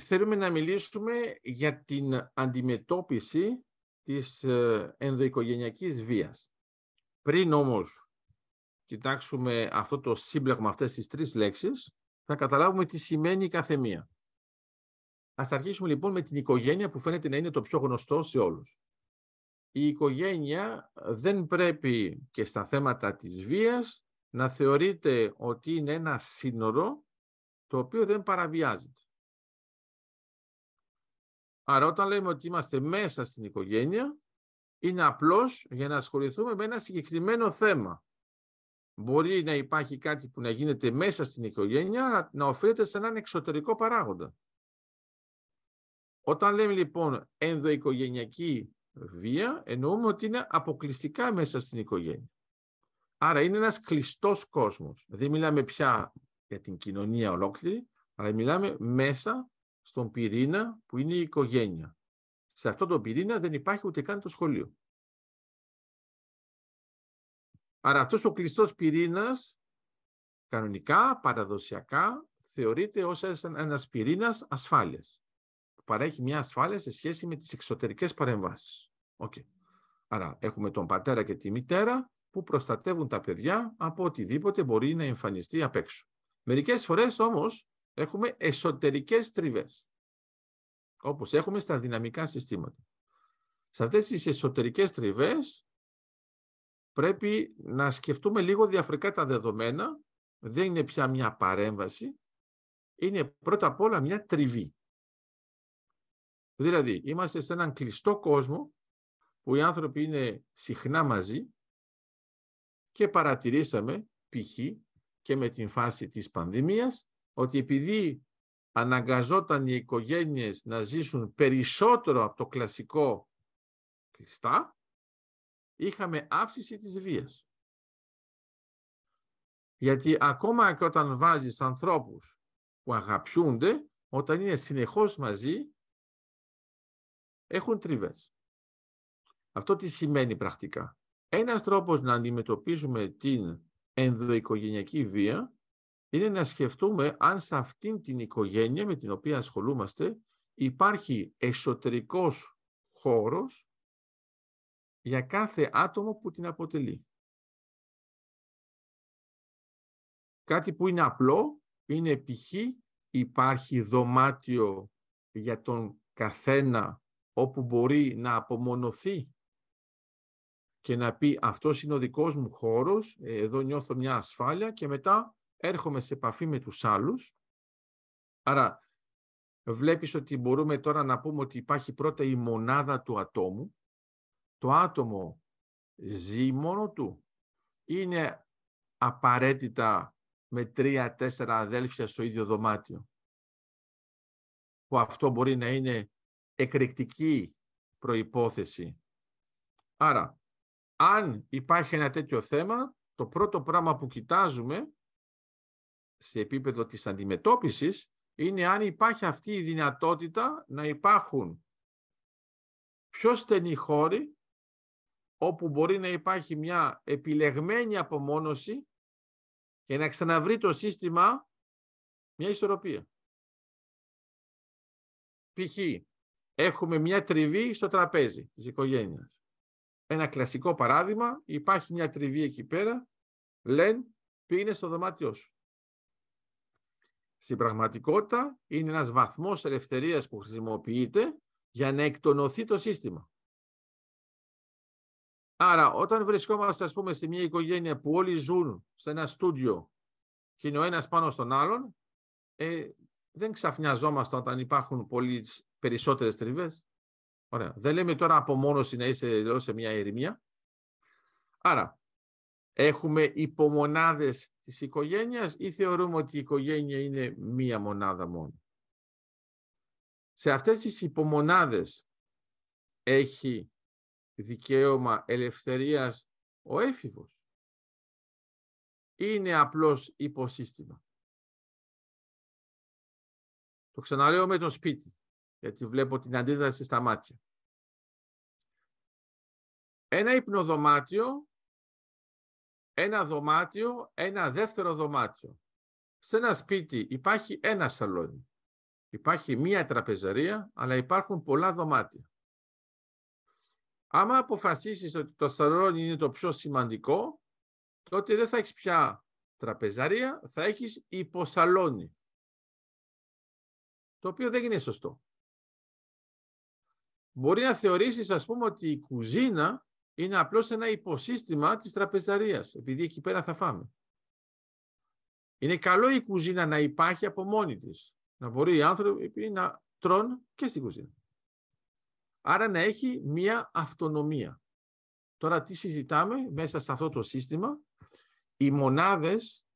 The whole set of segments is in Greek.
θέλουμε να μιλήσουμε για την αντιμετώπιση της ε, ενδοοικογενειακής βίας. Πριν όμως κοιτάξουμε αυτό το σύμπλεγμα, αυτές τις τρεις λέξεις, θα καταλάβουμε τι σημαίνει κάθε μία. Ας αρχίσουμε λοιπόν με την οικογένεια που φαίνεται να είναι το πιο γνωστό σε όλους. Η οικογένεια δεν πρέπει και στα θέματα της βίας να θεωρείται ότι είναι ένα σύνορο το οποίο δεν παραβιάζεται. Άρα όταν λέμε ότι είμαστε μέσα στην οικογένεια, είναι απλώς για να ασχοληθούμε με ένα συγκεκριμένο θέμα. Μπορεί να υπάρχει κάτι που να γίνεται μέσα στην οικογένεια, να οφείλεται σε έναν εξωτερικό παράγοντα. Όταν λέμε λοιπόν ενδοοικογενειακή βία, εννοούμε ότι είναι αποκλειστικά μέσα στην οικογένεια. Άρα είναι ένας κλειστός κόσμος. Δεν μιλάμε πια για την κοινωνία ολόκληρη, αλλά μιλάμε μέσα στον πυρήνα που είναι η οικογένεια. Σε αυτό το πυρήνα δεν υπάρχει ούτε καν το σχολείο. Άρα αυτός ο κλειστός πυρήνας, κανονικά, παραδοσιακά, θεωρείται ως ένας πυρήνας ασφάλειας. Που παρέχει μια ασφάλεια σε σχέση με τις εξωτερικές παρεμβάσεις. Okay. Άρα έχουμε τον πατέρα και τη μητέρα που προστατεύουν τα παιδιά από οτιδήποτε μπορεί να εμφανιστεί απ' έξω. Μερικές φορές όμως έχουμε εσωτερικές τριβές, όπως έχουμε στα δυναμικά συστήματα. Σε αυτές τις εσωτερικές τριβές πρέπει να σκεφτούμε λίγο διαφορετικά τα δεδομένα. Δεν είναι πια μια παρέμβαση, είναι πρώτα απ' όλα μια τριβή. Δηλαδή, είμαστε σε έναν κλειστό κόσμο που οι άνθρωποι είναι συχνά μαζί και παρατηρήσαμε, π.χ. και με την φάση της πανδημίας, ότι επειδή αναγκαζόταν οι οικογένειες να ζήσουν περισσότερο από το κλασικό κλειστά, είχαμε αύξηση της βίας. Γιατί ακόμα και όταν βάζεις ανθρώπους που αγαπιούνται, όταν είναι συνεχώς μαζί, έχουν τριβές. Αυτό τι σημαίνει πρακτικά; Ένας τρόπος να αντιμετωπίζουμε την ενδοοικογενειακή βία είναι να σκεφτούμε αν σε αυτήν την οικογένεια με την οποία ασχολούμαστε υπάρχει εσωτερικός χώρος για κάθε άτομο που την αποτελεί. Κάτι που είναι απλό είναι π.χ. υπάρχει δωμάτιο για τον καθένα όπου μπορεί να απομονωθεί και να πει αυτός είναι ο δικός μου χώρος, εδώ νιώθω μια ασφάλεια και μετά έρχομαι σε επαφή με τους άλλους. Άρα βλέπεις ότι μπορούμε τώρα να πούμε ότι υπάρχει πρώτα η μονάδα του ατόμου. Το άτομο ζει μόνο του. Είναι απαραίτητα με τρία-τέσσερα αδέλφια στο ίδιο δωμάτιο. Που αυτό μπορεί να είναι εκρηκτική προϋπόθεση. Άρα, αν υπάρχει ένα τέτοιο θέμα, το πρώτο πράγμα που κοιτάζουμε σε επίπεδο της αντιμετώπισης είναι αν υπάρχει αυτή η δυνατότητα να υπάρχουν πιο στενοί χώροι όπου μπορεί να υπάρχει μια επιλεγμένη απομόνωση και να ξαναβρει το σύστημα μια ισορροπία. Π.χ. έχουμε μια τριβή στο τραπέζι της οικογένειας. Ένα κλασικό παράδειγμα, υπάρχει μια τριβή εκεί πέρα, λένε πήγαινε στο δωμάτιό σου. Στην πραγματικότητα είναι ένας βαθμός ελευθερίας που χρησιμοποιείται για να εκτονωθεί το σύστημα. Άρα όταν βρισκόμαστε ας πούμε σε μια οικογένεια που όλοι ζουν σε ένα στούντιο και είναι ο ένας πάνω στον άλλον, ε, δεν ξαφνιαζόμαστε όταν υπάρχουν πολύ περισσότερες τριβές. Ωραία. Δεν λέμε τώρα απομόνωση να είσαι σε μια ερημία. Άρα, έχουμε υπομονάδες της οικογένειας ή θεωρούμε ότι η οικογένεια είναι μία μονάδα μόνο; Σε αυτές τις υπομονάδες έχει δικαίωμα ελευθερίας ο έφηβος. Είναι απλώς υποσύστημα; Το ξαναλέω με το σπίτι, γιατί βλέπω την αντίδραση στα μάτια. Ένα υπνοδωμάτιο ένα δωμάτιο, ένα δεύτερο δωμάτιο. Σε ένα σπίτι υπάρχει ένα σαλόνι. Υπάρχει μία τραπεζαρία, αλλά υπάρχουν πολλά δωμάτια. Άμα αποφασίσεις ότι το σαλόνι είναι το πιο σημαντικό, τότε δεν θα έχεις πια τραπεζαρία, θα έχεις υποσαλόνι. Το οποίο δεν είναι σωστό. Μπορεί να θεωρήσεις, ας πούμε, ότι η κουζίνα είναι απλώς ένα υποσύστημα της τραπεζαρίας, επειδή εκεί πέρα θα φάμε. Είναι καλό η κουζίνα να υπάρχει από μόνη της. Να μπορεί οι άνθρωποι να τρώνε και στην κουζίνα. Άρα να έχει μία αυτονομία. Τώρα τι συζητάμε μέσα σε αυτό το σύστημα; Οι μονάδες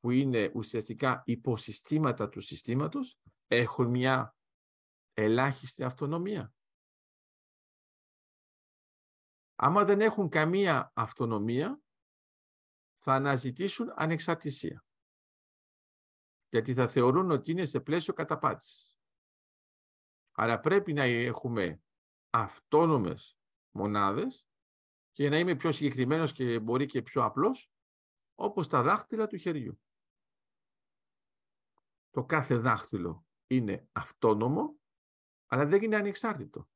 που είναι ουσιαστικά υποσυστήματα του συστήματος έχουν μια ελάχιστη αυτονομία. Άμα δεν έχουν καμία αυτονομία, θα αναζητήσουν ανεξαρτησία. Γιατί θα θεωρούν ότι είναι σε πλαίσιο καταπάτησης. Άρα πρέπει να έχουμε αυτόνομες μονάδες και να είμαι πιο συγκεκριμένος και μπορεί και πιο απλός, όπως τα δάχτυλα του χεριού. Το κάθε δάχτυλο είναι αυτόνομο, αλλά δεν είναι ανεξάρτητο.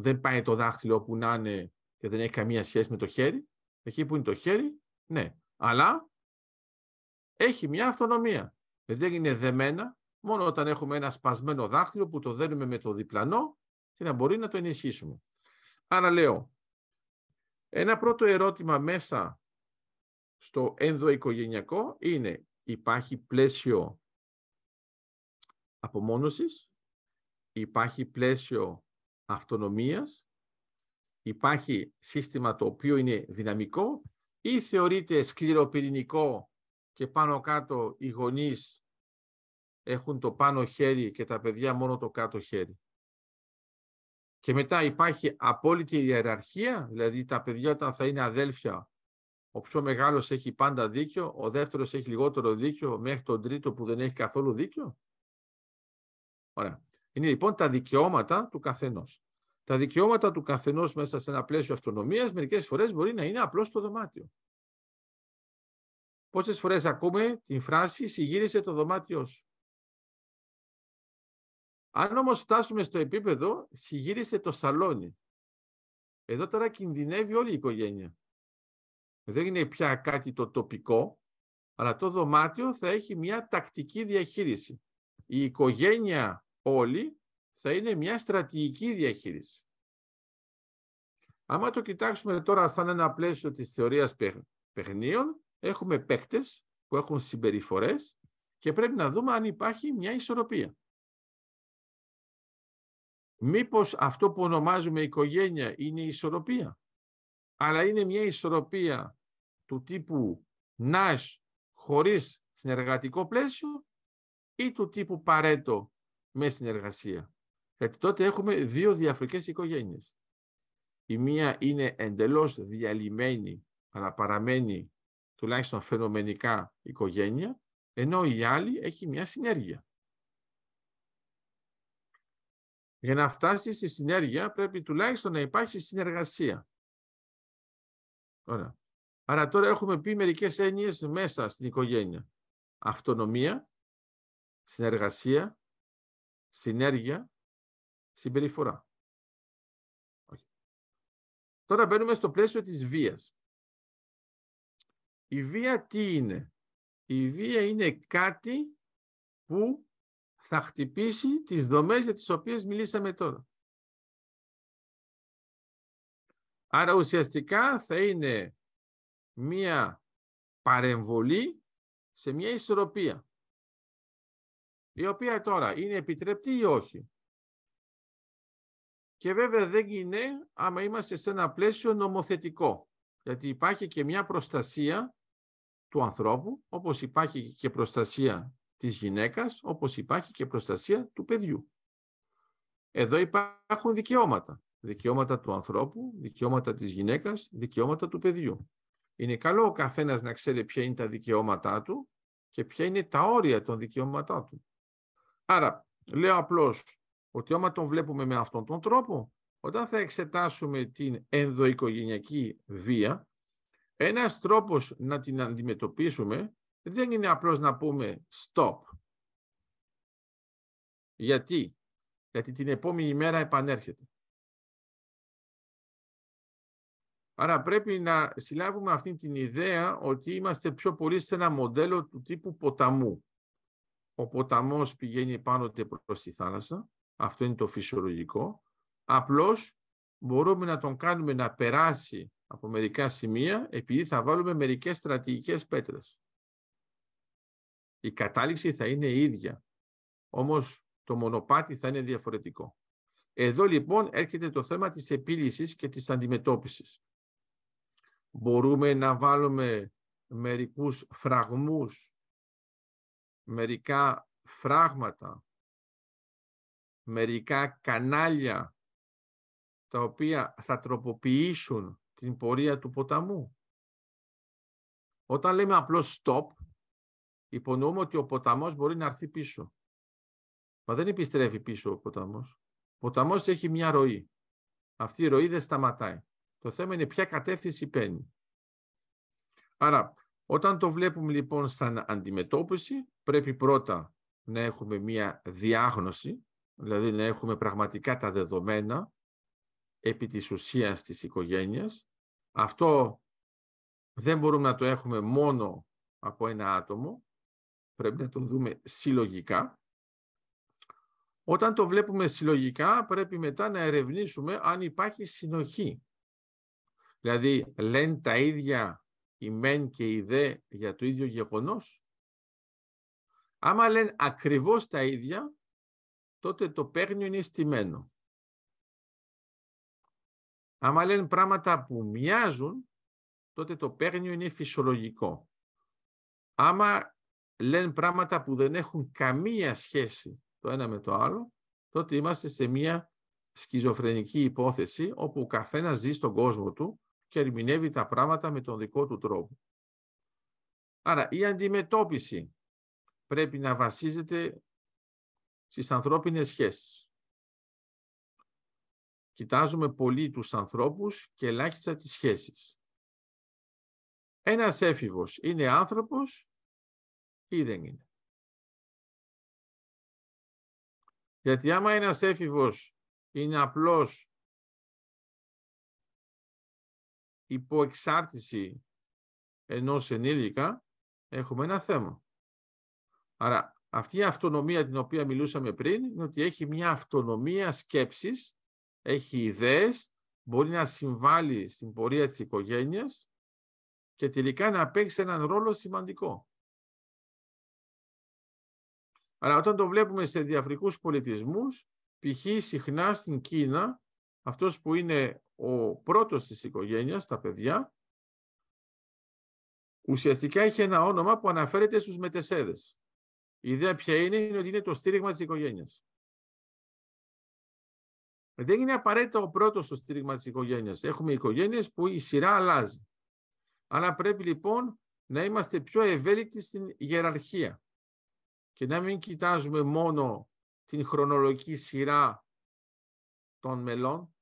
Δεν πάει το δάχτυλο όπου να είναι και δεν έχει καμία σχέση με το χέρι. Εκεί που είναι το χέρι, ναι. Αλλά έχει μια αυτονομία. Δεν είναι δεμένα μόνο όταν έχουμε ένα σπασμένο δάχτυλο που το δένουμε με το διπλανό και να μπορεί να το ενισχύσουμε. Άρα λέω, ένα πρώτο ερώτημα μέσα στο ενδοοικογενειακό είναι υπάρχει πλαίσιο απομόνωσης, υπάρχει πλαίσιο αυτονομίας, υπάρχει σύστημα το οποίο είναι δυναμικό ή θεωρείται σκληροπυρηνικό και πάνω κάτω οι γονείς έχουν το πάνω χέρι και τα παιδιά μόνο το κάτω χέρι. Και μετά υπάρχει απόλυτη ιεραρχία, δηλαδή τα παιδιά όταν θα είναι αδέλφια, ο πιο μεγάλος έχει πάντα δίκιο, ο δεύτερος έχει λιγότερο δίκιο μέχρι τον τρίτο που δεν έχει καθόλου δίκιο. Ωραία. Είναι λοιπόν τα δικαιώματα του καθενός. Τα δικαιώματα του καθενός μέσα σε ένα πλαίσιο αυτονομίας μερικές φορές μπορεί να είναι απλώς το δωμάτιο. Πόσες φορές ακούμε την φράση «συγύρισε το δωμάτιό σου». Αν όμως φτάσουμε στο επίπεδο «συγύρισε το σαλόνι», εδώ τώρα κινδυνεύει όλη η οικογένεια. Δεν είναι πια κάτι το τοπικό, αλλά το δωμάτιο θα έχει μια τακτική διαχείριση. Η οικογένεια όλη θα είναι μια στρατηγική διαχείριση. Άμα το κοιτάξουμε τώρα σαν ένα πλαίσιο της θεωρίας παιχνίων, έχουμε παίκτες που έχουν συμπεριφορές και πρέπει να δούμε αν υπάρχει μια ισορροπία. Μήπως αυτό που ονομάζουμε οικογένεια είναι η ισορροπία, αλλά είναι μια ισορροπία του τύπου ΝΑΣ χωρίς συνεργατικό πλαίσιο ή του τύπου Παρέτο με συνεργασία. Γιατί τότε έχουμε δύο διαφορετικές οικογένειες. Η μία είναι εντελώς διαλυμένη, αλλά παραμένει τουλάχιστον φαινομενικά οικογένεια, ενώ η άλλη έχει μια συνέργεια. Για να φτάσει στη συνέργεια πρέπει τουλάχιστον να υπάρχει συνεργασία. Ωραία. Άρα τώρα έχουμε πει μερικές έννοιες μέσα στην οικογένεια. Αυτονομία, συνεργασία, συνέργεια, συμπεριφορά. Τώρα μπαίνουμε στο πλαίσιο της βίας. Η βία τι είναι; Η βία είναι κάτι που θα χτυπήσει τις δομές για τις οποίες μιλήσαμε τώρα. Άρα ουσιαστικά θα είναι μία παρεμβολή σε μία ισορροπία. Η οποία τώρα είναι επιτρεπτή ή όχι. Και βέβαια δεν είναι άμα είμαστε σε ένα πλαίσιο νομοθετικό. Γιατί υπάρχει και μια προστασία του ανθρώπου, όπως υπάρχει και προστασία της γυναίκας, όπως υπάρχει και προστασία του παιδιού. Εδώ υπάρχουν δικαιώματα. Δικαιώματα του ανθρώπου, δικαιώματα της γυναίκας, δικαιώματα του παιδιού. Είναι καλό ο καθένας να ξέρει ποια είναι τα δικαιώματά του και ποια είναι τα όρια των δικαιώματά του. Άρα, λέω απλώς ότι άμα τον βλέπουμε με αυτόν τον τρόπο, όταν θα εξετάσουμε την ενδοοικογενειακή βία, ένας τρόπος να την αντιμετωπίσουμε δεν είναι απλώς να πούμε stop. Γιατί; Γιατί την επόμενη μέρα επανέρχεται. Άρα πρέπει να συλλάβουμε αυτή την ιδέα ότι είμαστε πιο πολύ σε ένα μοντέλο του τύπου ποταμού. Ο ποταμός πηγαίνει πάνω προς τη θάλασσα, αυτό είναι το φυσιολογικό. Απλώς μπορούμε να τον κάνουμε να περάσει από μερικά σημεία επειδή θα βάλουμε μερικές στρατηγικές πέτρες. Η κατάληξη θα είναι η ίδια, όμως το μονοπάτι θα είναι διαφορετικό. Εδώ λοιπόν έρχεται το θέμα της επίλυσης και της αντιμετώπισης. Μπορούμε να βάλουμε μερικούς φραγμούς, μερικά φράγματα, μερικά κανάλια τα οποία θα τροποποιήσουν την πορεία του ποταμού. Όταν λέμε απλώς stop, υπονοούμε ότι ο ποταμός μπορεί να έρθει πίσω. Μα δεν επιστρέφει πίσω ο ποταμός. Ο ποταμός έχει μια ροή. Αυτή η ροή δεν σταματάει. Το θέμα είναι ποια κατεύθυνση παίρνει. Άρα, όταν το βλέπουμε λοιπόν σαν αντιμετώπιση, πρέπει πρώτα να έχουμε μια διάγνωση, δηλαδή να έχουμε πραγματικά τα δεδομένα επί της ουσίας της οικογένειας. Αυτό δεν μπορούμε να το έχουμε μόνο από ένα άτομο, πρέπει να το δούμε συλλογικά. Όταν το βλέπουμε συλλογικά, πρέπει μετά να ερευνήσουμε αν υπάρχει συνοχή. Δηλαδή, λένε τα ίδια η μεν και η δε για το ίδιο γεγονός. Άμα λένε ακριβώς τα ίδια, τότε το παίρνιο είναι στημένο. Άμα λένε πράγματα που μοιάζουν, τότε το παίρνιο είναι φυσιολογικό. Άμα λένε πράγματα που δεν έχουν καμία σχέση το ένα με το άλλο, τότε είμαστε σε μια σκιζοφρενική υπόθεση όπου ο καθένας ζει στον κόσμο του και ερμηνεύει τα πράγματα με τον δικό του τρόπο. Άρα η αντιμετώπιση πρέπει να βασίζεται στις ανθρώπινες σχέσεις. Κοιτάζουμε πολύ τους ανθρώπους και ελάχιστα τις σχέσεις. Ένας έφηβος είναι άνθρωπος ή δεν είναι. Γιατί άμα ένας έφηβος είναι απλώς υπό εξάρτηση ενός ενήλικα, έχουμε ένα θέμα. Άρα αυτή η αυτονομία την οποία μιλούσαμε πριν είναι ότι έχει μια αυτονομία σκέψης, έχει ιδέες, μπορεί να συμβάλλει στην πορεία της οικογένειας και τελικά να παίξει έναν ρόλο σημαντικό. Άρα όταν το βλέπουμε σε διαφορετικούς πολιτισμούς, π.χ. συχνά στην Κίνα, αυτός που είναι ο πρώτος της οικογένειας, τα παιδιά, ουσιαστικά έχει ένα όνομα που αναφέρεται στους μετεσέδες. Η ιδέα ποια είναι, είναι ότι είναι το στήριγμα της οικογένειας. Δεν είναι απαραίτητα ο πρώτος στο στήριγμα της οικογένειας. Έχουμε οικογένειες που η σειρά αλλάζει. Αλλά πρέπει λοιπόν να είμαστε πιο ευέλικτοι στην ιεραρχία και να μην κοιτάζουμε μόνο την χρονολογική σειρά των μελών,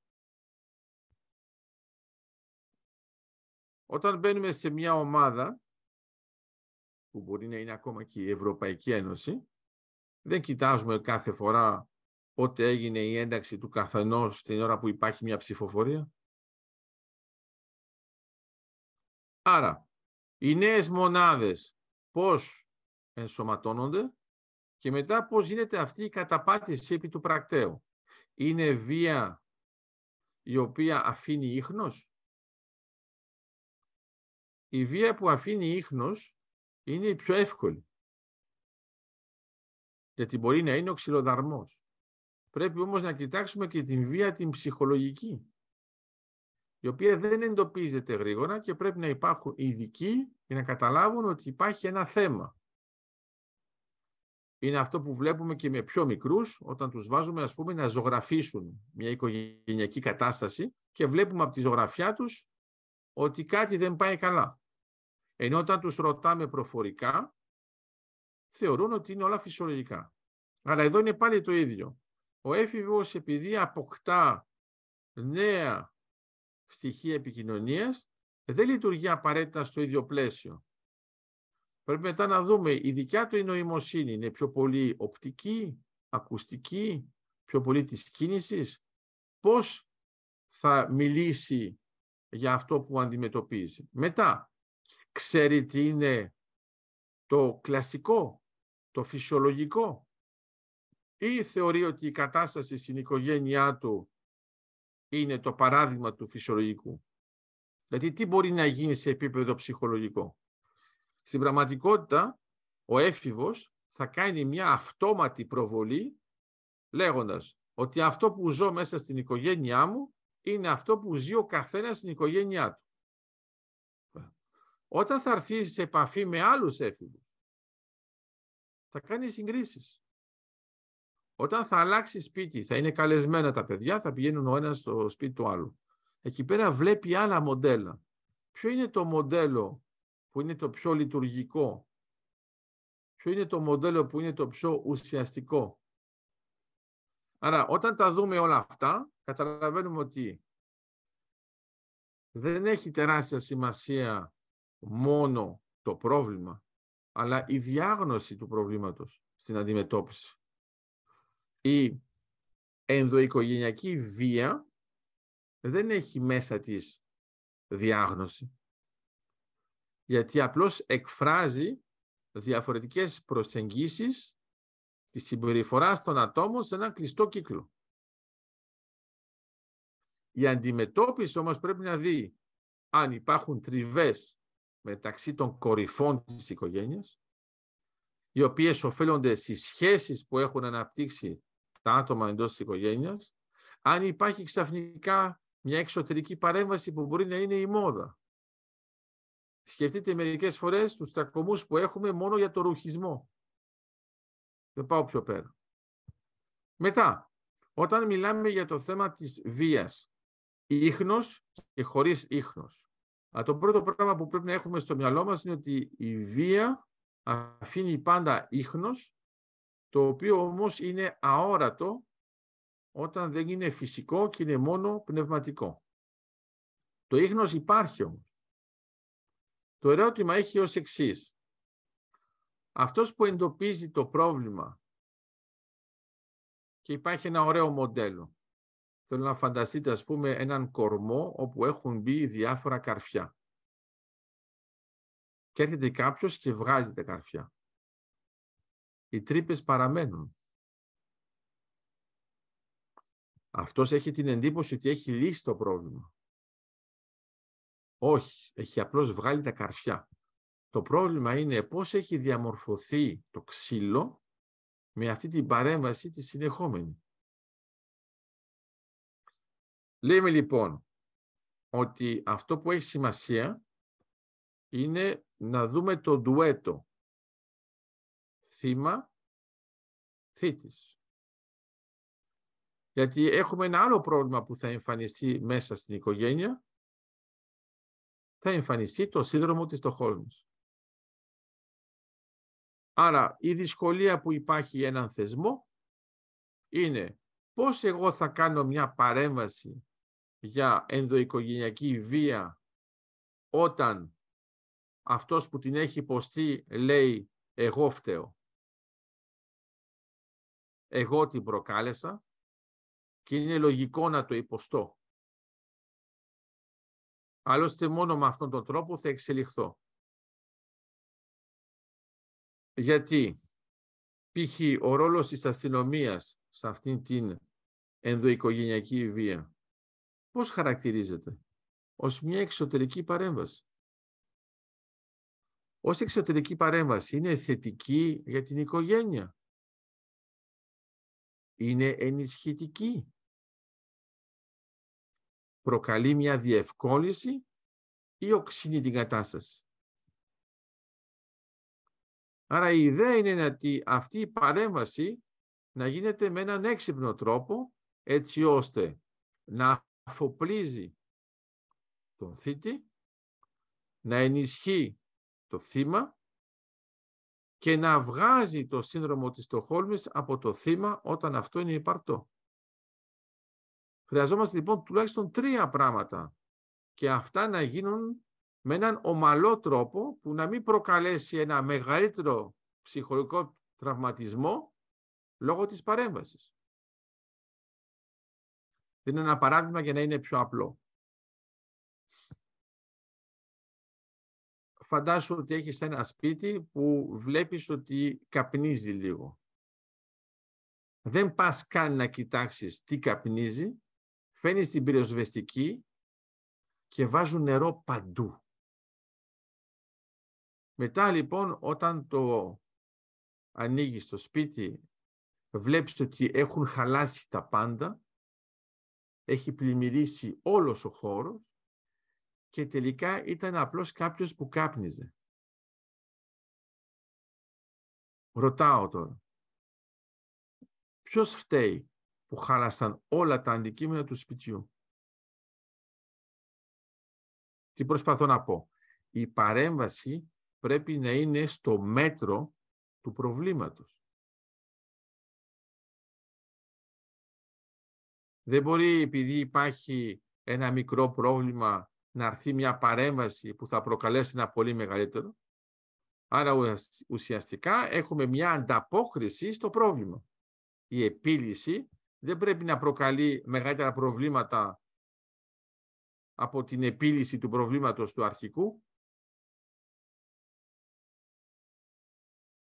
Όταν μπαίνουμε σε μια ομάδα, που μπορεί να είναι ακόμα και η Ευρωπαϊκή Ένωση, δεν κοιτάζουμε κάθε φορά πότε έγινε η ένταξη του καθενός την ώρα που υπάρχει μια ψηφοφορία. Άρα, οι νέες μονάδες πώς ενσωματώνονται και μετά πώς γίνεται αυτή η καταπάτηση επί του πρακτέου. Είναι βία η οποία αφήνει ίχνος; Η βία που αφήνει ίχνος είναι η πιο εύκολη. Γιατί μπορεί να είναι ο ξυλοδαρμός. Πρέπει όμως να κοιτάξουμε και την βία την ψυχολογική, η οποία δεν εντοπίζεται γρήγορα και πρέπει να υπάρχουν ειδικοί για να καταλάβουν ότι υπάρχει ένα θέμα. Είναι αυτό που βλέπουμε και με πιο μικρούς, όταν τους βάζουμε ας πούμε, να ζωγραφίσουν μια οικογενειακή κατάσταση και βλέπουμε από τη ζωγραφιά τους ότι κάτι δεν πάει καλά. Ενώ όταν τους ρωτάμε προφορικά, θεωρούν ότι είναι όλα φυσιολογικά. Αλλά εδώ είναι πάλι το ίδιο. Ο έφηβος επειδή αποκτά νέα στοιχεία επικοινωνίας, δεν λειτουργεί απαραίτητα στο ίδιο πλαίσιο. Πρέπει μετά να δούμε, η δικιά του η νοημοσύνη είναι πιο πολύ οπτική, ακουστική, πιο πολύ της κίνησης, πώς θα μιλήσει για αυτό που αντιμετωπίζει. Μετά, ξέρει τι είναι το κλασικό, το φυσιολογικό; Ή θεωρεί ότι η κατάσταση στην οικογένειά του είναι το παράδειγμα του φυσιολογικού; Δηλαδή τι μπορεί να γίνει σε επίπεδο ψυχολογικό; Στην πραγματικότητα ο έφηβος θα κάνει μια αυτόματη προβολή λέγοντας ότι αυτό που ζω μέσα στην οικογένειά μου είναι αυτό που ζει ο καθένας στην οικογένειά του. Όταν θα έρθει σε επαφή με άλλους έφηβους, θα κάνει συγκρίσεις. Όταν θα αλλάξει σπίτι, θα είναι καλεσμένα τα παιδιά, θα πηγαίνουν ο ένας στο σπίτι του άλλου. Εκεί πέρα βλέπει άλλα μοντέλα. Ποιο είναι το μοντέλο που είναι το πιο λειτουργικό; Ποιο είναι το μοντέλο που είναι το πιο ουσιαστικό; Άρα όταν τα δούμε όλα αυτά, καταλαβαίνουμε ότι δεν έχει τεράστια σημασία μόνο το πρόβλημα, αλλά η διάγνωση του προβλήματος στην αντιμετώπιση. Η ενδοοικογενειακή βία δεν έχει μέσα της διάγνωση, γιατί απλώς εκφράζει διαφορετικές προσεγγίσεις της συμπεριφοράς των ατόμων σε έναν κλειστό κύκλο. Η αντιμετώπιση όμως πρέπει να δει αν υπάρχουν τριβές μεταξύ των κορυφών της οικογένειας, οι οποίες οφείλονται στις σχέσεις που έχουν αναπτύξει τα άτομα εντός της οικογένειας, αν υπάρχει ξαφνικά μια εξωτερική παρέμβαση που μπορεί να είναι η μόδα. Σκεφτείτε μερικές φορές τους τσακωμούς που έχουμε μόνο για το ρουχισμό. Δεν πάω πιο πέρα. Μετά, όταν μιλάμε για το θέμα της βίας, ίχνος και χωρίς ίχνος. Αλλά το πρώτο πράγμα που πρέπει να έχουμε στο μυαλό μας είναι ότι η βία αφήνει πάντα ίχνος, το οποίο όμως είναι αόρατο όταν δεν είναι φυσικό και είναι μόνο πνευματικό. Το ίχνος υπάρχει όμως. Το ερώτημα έχει ως εξής. Αυτός που εντοπίζει το πρόβλημα και υπάρχει ένα ωραίο μοντέλο. Θέλω να φανταστείτε, ας πούμε, έναν κορμό όπου έχουν μπει διάφορα καρφιά. Και έρχεται κάποιος και βγάζει τα καρφιά. Οι τρύπες παραμένουν. Αυτός έχει την εντύπωση ότι έχει λύσει το πρόβλημα. Όχι, έχει απλώς βγάλει τα καρφιά. Το πρόβλημα είναι πώς έχει διαμορφωθεί το ξύλο με αυτή την παρέμβαση τη συνεχόμενη. Λέμε λοιπόν ότι αυτό που έχει σημασία είναι να δούμε το ντουέτο θύμα θήτης. Γιατί έχουμε ένα άλλο πρόβλημα που θα εμφανιστεί μέσα στην οικογένεια. Θα εμφανιστεί το σύνδρομο της Στοχόλμης. Άρα η δυσκολία που υπάρχει έναν θεσμό είναι πώς εγώ θα κάνω μια παρέμβαση για ενδοοικογενειακή βία όταν αυτός που την έχει υποστεί λέει εγώ φταίω. Εγώ την προκάλεσα και είναι λογικό να το υποστώ. Άλλωστε μόνο με αυτόν τον τρόπο θα εξελιχθώ. Γιατί π.χ. ο ρόλος της αστυνομίας σε αυτήν την ενδοοικογενειακή βία πώς χαρακτηρίζεται; Ως μια εξωτερική παρέμβαση. Ως εξωτερική παρέμβαση είναι θετική για την οικογένεια; Είναι ενισχυτική; Προκαλεί μια διευκόλυνση ή οξύνει την κατάσταση; Άρα η ιδέα είναι ότι αυτή η παρέμβαση να γίνεται με έναν έξυπνο τρόπο έτσι ώστε να αφοπλίζει τον θήτη, να ενισχύει το θύμα και να βγάζει το σύνδρομο της Στοχόλμης από το θύμα όταν αυτό είναι υπαρτό. Χρειαζόμαστε λοιπόν τουλάχιστον τρία πράγματα και αυτά να γίνουν με έναν ομαλό τρόπο που να μην προκαλέσει ένα μεγαλύτερο ψυχολογικό τραυματισμό λόγω της παρέμβασης. Δεν είναι ένα παράδειγμα για να είναι πιο απλό. Φαντάσου ότι έχεις ένα σπίτι που βλέπεις ότι καπνίζει λίγο. Δεν πας καν να κοιτάξεις τι καπνίζει, φαίνεις την πυροσβεστική και βάζουν νερό παντού. Μετά λοιπόν όταν το ανοίγεις το σπίτι, βλέπεις ότι έχουν χαλάσει τα πάντα, έχει πλημμυρίσει όλος ο χώρος και τελικά ήταν απλώς κάποιος που κάπνιζε. Ρωτάω τώρα, ποιος φταίει που χάλασαν όλα τα αντικείμενα του σπιτιού; Τι προσπαθώ να πω. Η παρέμβαση πρέπει να είναι στο μέτρο του προβλήματος. Δεν μπορεί επειδή υπάρχει ένα μικρό πρόβλημα να έρθει μια παρέμβαση που θα προκαλέσει ένα πολύ μεγαλύτερο. Άρα ουσιαστικά έχουμε μια ανταπόκριση στο πρόβλημα. Η επίλυση δεν πρέπει να προκαλεί μεγαλύτερα προβλήματα από την επίλυση του προβλήματος του αρχικού.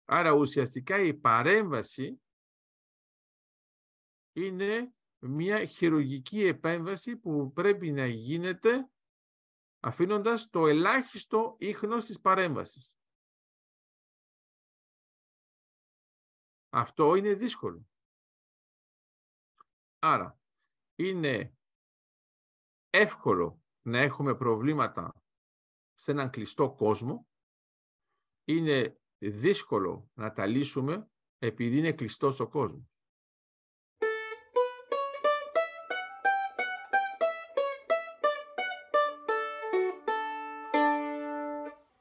Άρα ουσιαστικά η παρέμβαση είναι μια χειρουργική επέμβαση που πρέπει να γίνεται αφήνοντας το ελάχιστο ίχνος της παρέμβασης. Αυτό είναι δύσκολο. Άρα, είναι εύκολο να έχουμε προβλήματα σε έναν κλειστό κόσμο. Είναι δύσκολο να τα λύσουμε επειδή είναι κλειστός ο κόσμος.